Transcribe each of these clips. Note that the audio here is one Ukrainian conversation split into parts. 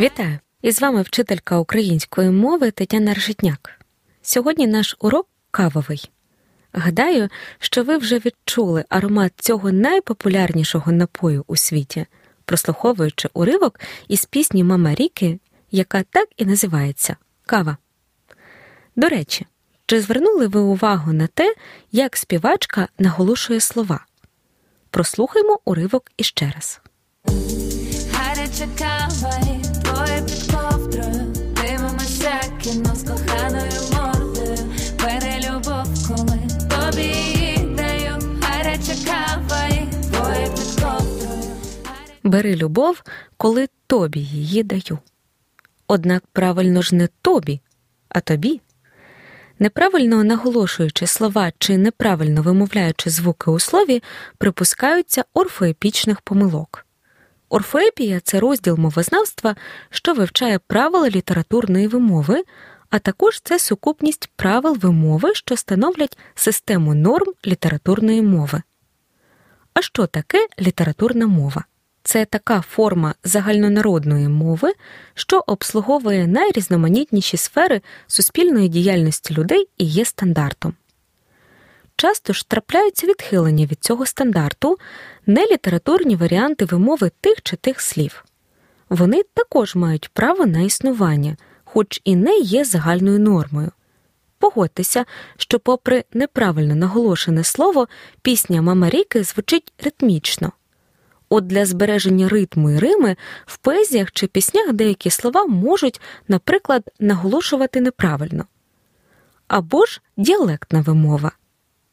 Вітаю! І з вами вчителька української мови Тетяна Решетняк. Сьогодні наш урок кавовий. Гадаю, що ви вже відчули аромат цього найпопулярнішого напою у світі, прослуховуючи уривок із пісні Мама Ріки, яка так і називається Кава. До речі, чи звернули ви увагу на те, як співачка наголошує слова? Прослухаймо уривок іще раз. Гаряча кава і під ковдрою Дивимося кіно з коханою мордою Бери любов, коли тобі її даю Гаряча кава і двоє під ковдрою Бери любов, коли тобі її даю. Однак правильно ж не тобі, а тобі. Неправильно наголошуючи слова чи неправильно вимовляючи звуки у слові, припускаються орфоепічних помилок. Орфоепія це розділ мовознавства, що вивчає правила літературної вимови, а також це сукупність правил вимови, що становлять систему норм літературної мови. А що таке літературна мова? Це така форма загальнонародної мови, що обслуговує найрізноманітніші сфери суспільної діяльності людей і є стандартом. Часто ж трапляються відхилення від цього стандарту, нелітературні варіанти вимови тих чи тих слів. Вони також мають право на існування, хоч і не є загальною нормою. Погодьтеся, що, попри неправильно наголошене слово, пісня Мама Ріки звучить ритмічно. От для збереження ритму і рими в поезіях чи піснях деякі слова можуть, наприклад, наголошувати неправильно. Або ж діалектна вимова.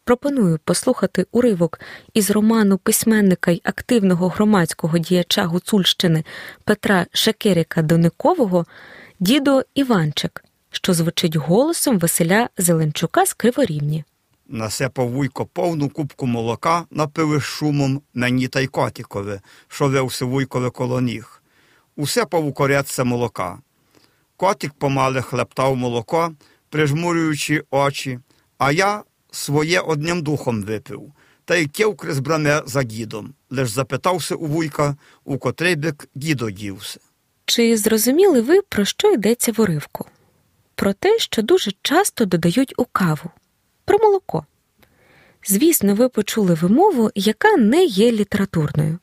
Пропоную послухати уривок із роману письменника й активного громадського діяча Гуцульщини Петра Шекеріка Доникового Дідо Іванчик, що звучить голосом Василя Зеленчука з Криворівні. Насипав вуйко повну кубку молока, напили шумом мені та й котікове, що вився вуйкове коло ніг. Усипав у корятце молока. Котик помале хлептав молоко, прижмурюючи очі, а я своє одним духом випив, та й ківкри збране за дідом, лиш запитався у вуйка, у котрий бік дідо дівся. Чи зрозуміли ви, про що йдеться в уривку? Про те, що дуже часто додають у каву про молоко. Звісно, ви почули вимову, яка не є літературною.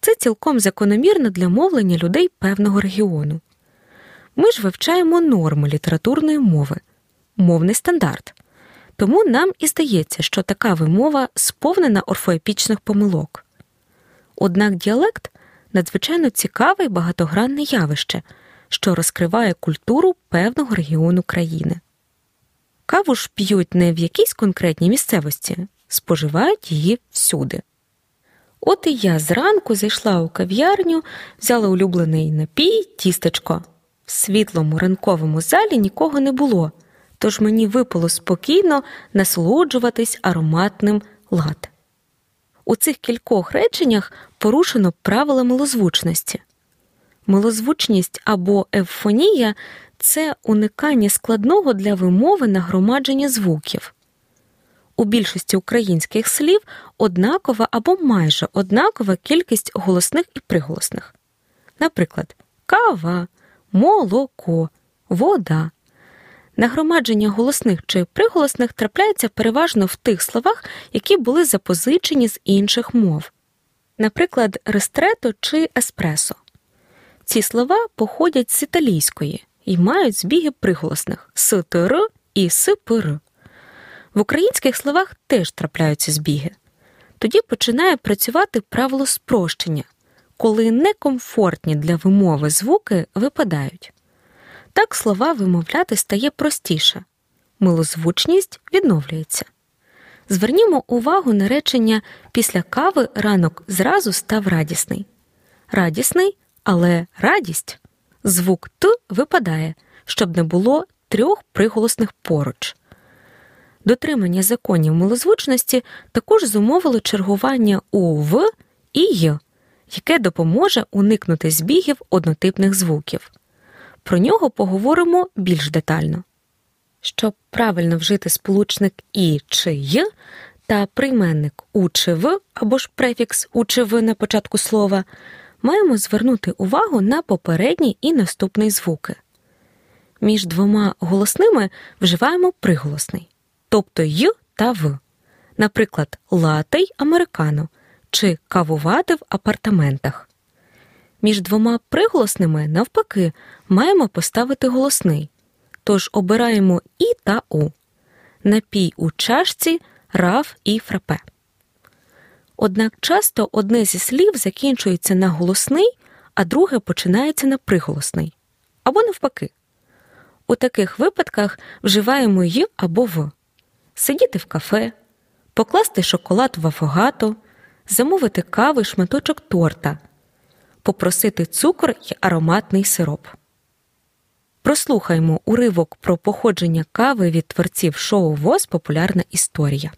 Це цілком закономірно для мовлення людей певного регіону. Ми ж вивчаємо норми літературної мови, мовний стандарт. Тому нам і здається, що така вимова сповнена орфоепічних помилок. Однак діалект надзвичайно цікаве і багатогранне явище, що розкриває культуру певного регіону країни. Каву ж п'ють не в якійсь конкретній місцевості, споживають її всюди. От і я зранку зайшла у кав'ярню, взяла улюблений напій, тістечко. В світлому ранковому залі нікого не було, тож мені випало спокійно насолоджуватись ароматним лате. У цих кількох реченнях порушено правила милозвучності. Милозвучність або евфонія це уникання складного для вимови нагромадження звуків. У більшості українських слів однакова або майже однакова кількість голосних і приголосних. Наприклад, кава, молоко, вода. Нагромадження голосних чи приголосних трапляється переважно в тих словах, які були запозичені з інших мов, наприклад, рестрето чи еспресо. Ці слова походять з італійської і мають збіги приголосних СТР і СПР. В українських словах теж трапляються збіги. Тоді починає працювати правило спрощення, коли некомфортні для вимови звуки випадають. Так слова вимовляти стає простіше, милозвучність відновлюється. Звернімо увагу на речення після кави ранок зразу став радісний. Радісний але радість звук Т випадає, щоб не було трьох приголосних поруч. Дотримання законів милозвучності також зумовило чергування у В і Й, яке допоможе уникнути збігів однотипних звуків. Про нього поговоримо більш детально. Щоб правильно вжити сполучник І чи Й та прийменник У чи В або ж префікс У чи В на початку слова, маємо звернути увагу на попередній і наступний звуки. Між двома голосними вживаємо приголосний, тобто Й та В. Наприклад, лате й американо чи кавувати в апартаментах. Між двома приголосними, навпаки, маємо поставити голосний. Тож обираємо І та У. Напій у чашці, раф і фрапе. Однак часто одне зі слів закінчується на голосний, а друге починається на приголосний. Або навпаки. У таких випадках вживаємо «й» або в. Сидіти в кафе, покласти шоколад в афогато, замовити кави шматочок торта, попросити цукор й ароматний сироп. Прослухаймо уривок про походження кави від творців шоу ВОЗ Популярна історія.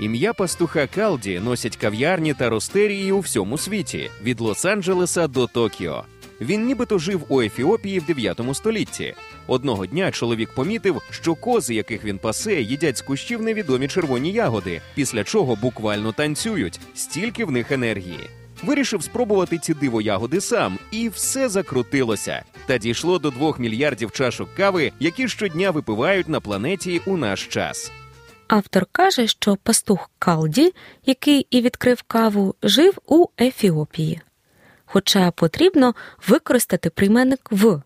Ім'я пастуха Калді носять кав'ярні та ростерії у всьому світі від Лос-Анджелеса до Токіо. Він нібито жив у Ефіопії в 9 столітті. Одного дня чоловік помітив, що кози, яких він пасе, їдять з кущів невідомі червоні ягоди, після чого буквально танцюють, стільки в них енергії. Вирішив спробувати ці диво ягоди сам, і все закрутилося. Та дійшло до двох мільярдів чашок кави, які щодня випивають на планеті у наш час. Автор каже, що пастух Калді, який і відкрив каву, жив у Ефіопії. Хоча потрібно використати прийменник в,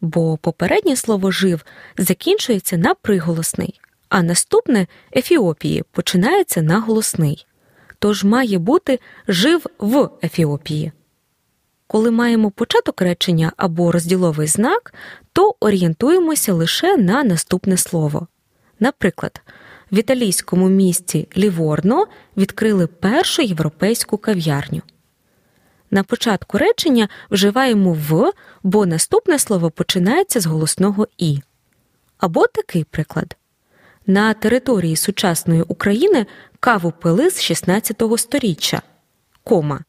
бо попереднє слово жив закінчується на приголосний, а наступне Ефіопії починається на голосний. Тож має бути жив в Ефіопії. Коли маємо початок речення або розділовий знак, то орієнтуємося лише на наступне слово. Наприклад, в італійському місті Ліворно відкрили першу європейську кав'ярню. На початку речення вживаємо в, бо наступне слово починається з голосного і. Або такий приклад. На території сучасної України каву пили з 16 століття. Кома.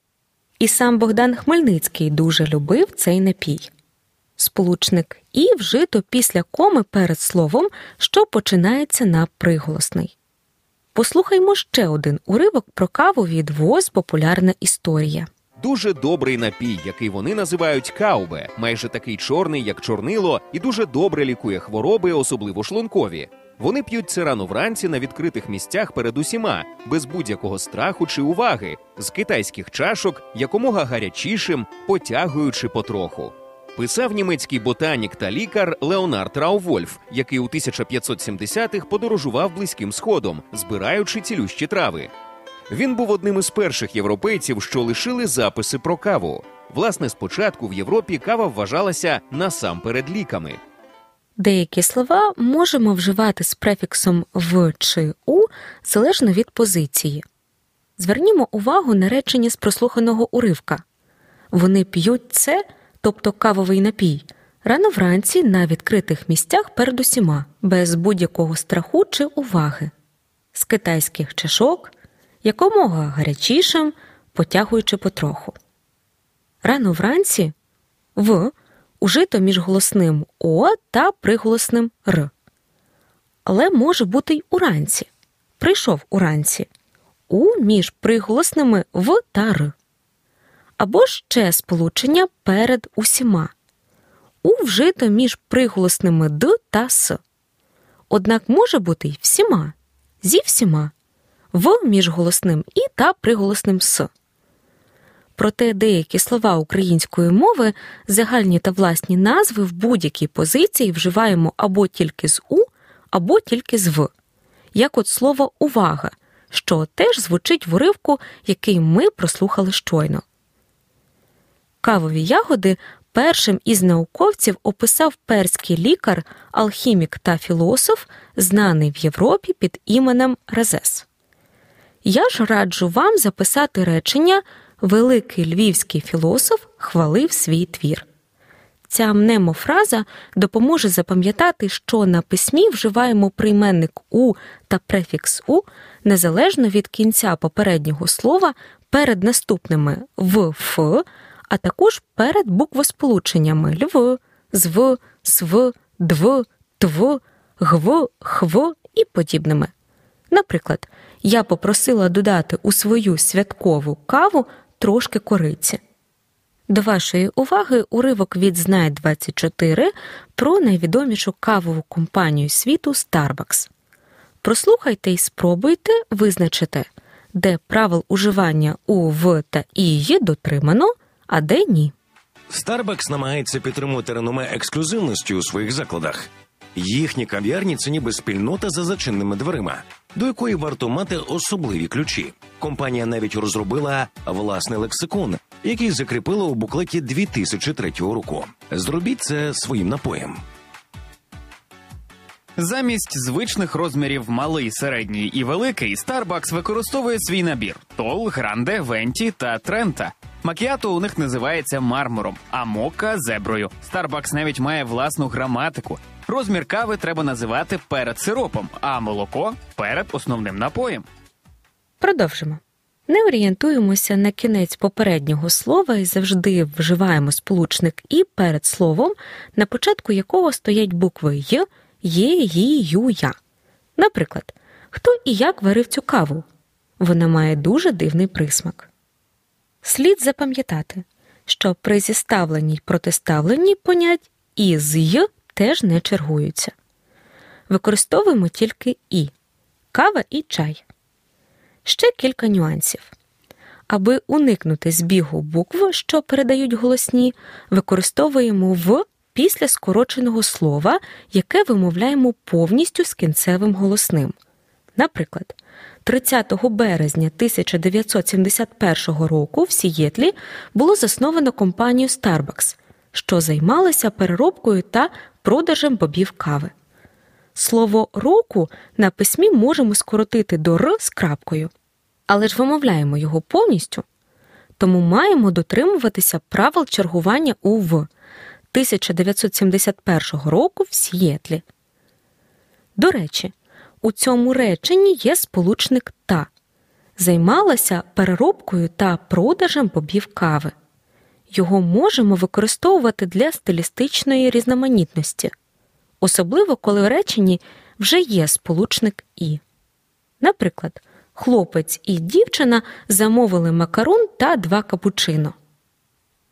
І сам Богдан Хмельницький дуже любив цей напій. Сполучник і вжито після коми перед словом, що починається на приголосний. Послухаймо ще один уривок про каву від ВОЗ Популярна історія. Дуже добрий напій, який вони називають каубе, майже такий чорний, як чорнило, і дуже добре лікує хвороби, особливо шлункові. Вони п'ють це рано вранці на відкритих місцях перед усіма, без будь-якого страху чи уваги, з китайських чашок, якомога гарячішим, потягуючи потроху. Писав німецький ботанік та лікар Леонард Раувольф, який у 1570-х подорожував близьким сходом, збираючи цілющі трави. Він був одним із перших європейців, що лишили записи про каву. Власне, спочатку в Європі кава вважалася насамперед ліками. Деякі слова можемо вживати з префіксом в чи у залежно від позиції. Звернімо увагу на речення з прослуханого уривка. Вони п'ють це, тобто кавовий напій, рано вранці на відкритих місцях перед усіма, без будь-якого страху чи уваги, з китайських чашок, якомога гарячішим, потягуючи потроху. Рано вранці в ужито між голосним О та приголосним Р. Але може бути й уранці. Прийшов уранці У між приголосними В та Р. Або ще сполучення перед усіма. У вжито між приголосними Д та С. Однак може бути й всіма, зі всіма, В між голосним І та приголосним С. Проте деякі слова української мови, загальні та власні назви в будь-якій позиції вживаємо або тільки з У, або тільки з В, як от слово увага, що теж звучить в уривку, який ми прослухали щойно. Кавові ягоди першим із науковців описав перський лікар, алхімік та філософ, знаний в Європі під іменем Резес. Я ж раджу вам записати речення великий львівський філософ хвалив свій твір. Ця мнемофраза допоможе запам'ятати, що на письмі вживаємо прийменник у та префікс у незалежно від кінця попереднього слова перед наступними в ф, а також перед буквосполученнями льв, зв, св, дв, тв, гв, хв і подібними. Наприклад, я попросила додати у свою святкову каву трошки кориці. До вашої уваги уривок від Знай 24 про найвідомішу кавову компанію світу Starbucks. Прослухайте і спробуйте визначити, де правил уживання у в та і дотримано, а де ні. Starbucks намагається підтримувати реноме ексклюзивності у своїх закладах. Їхні кав'ярні це ніби спільнота за зачинними дверима, до якої варто мати особливі ключі. Компанія навіть розробила власний лексикон, який закріпила у буклеті 2003 року. Зробіть це своїм напоєм. Замість звичних розмірів малий, середній і великий, Starbucks використовує свій набір: Тол, Гранде, Венті та Трента. Макіато у них називається мармуром, а мока зеброю. Starbucks навіть має власну граматику. Розмір кави треба називати перед сиропом, а молоко перед основним напоєм. Продовжимо. Не орієнтуємося на кінець попереднього слова і завжди вживаємо сполучник і перед словом, на початку якого стоять букви Й, Є, Ї, Ю, Я. Наприклад, хто і як варив цю каву? Вона має дуже дивний присмак. Слід запам'ятати, що при зіставленні й протиставленні понять і з й теж не чергуються. Використовуємо тільки і кава і чай. Ще кілька нюансів. Аби уникнути збігу букв, що передають голосні, використовуємо в після скороченого слова, яке вимовляємо повністю з кінцевим голосним. Наприклад, 30 березня 1971 року в Сієтлі було засновано компанію Starbucks, що займалася переробкою та продажем бобів кави. Слово року на письмі можемо скоротити до р з крапкою, але ж вимовляємо його повністю, тому маємо дотримуватися правил чергування УВ 1971 року в Сієтлі. До речі, у цьому реченні є сполучник та займалася переробкою та продажем бобів кави. Його можемо використовувати для стилістичної різноманітності, особливо коли в реченні вже є сполучник і. Наприклад, хлопець і дівчина замовили макарон та два капучино.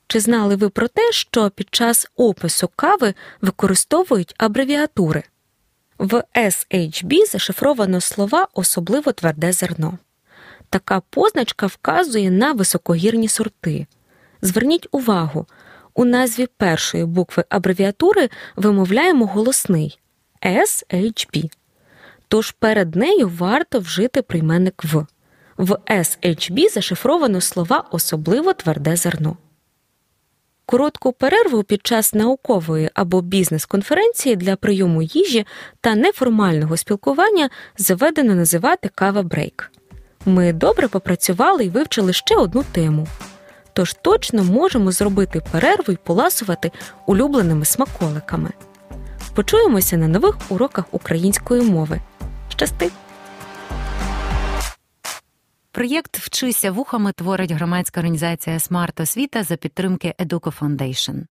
Чи знали ви про те, що під час опису кави використовують абревіатури? В SHB зашифровано слова особливо тверде зерно. Така позначка вказує на високогірні сорти. Зверніть увагу, у назві першої букви абревіатури вимовляємо голосний SHB. Тож перед нею варто вжити прийменник в. В SHB зашифровано слова особливо тверде зерно. Коротку перерву під час наукової або бізнес-конференції для прийому їжі та неформального спілкування заведено називати кава break. Ми добре попрацювали і вивчили ще одну тему. Тож точно можемо зробити перерву і поласувати улюбленими смаколиками. Почуємося на нових уроках української мови. Щасти! Проєкт Вчися вухами творить громадська організація Смарт Освіта за підтримки Educo Foundation.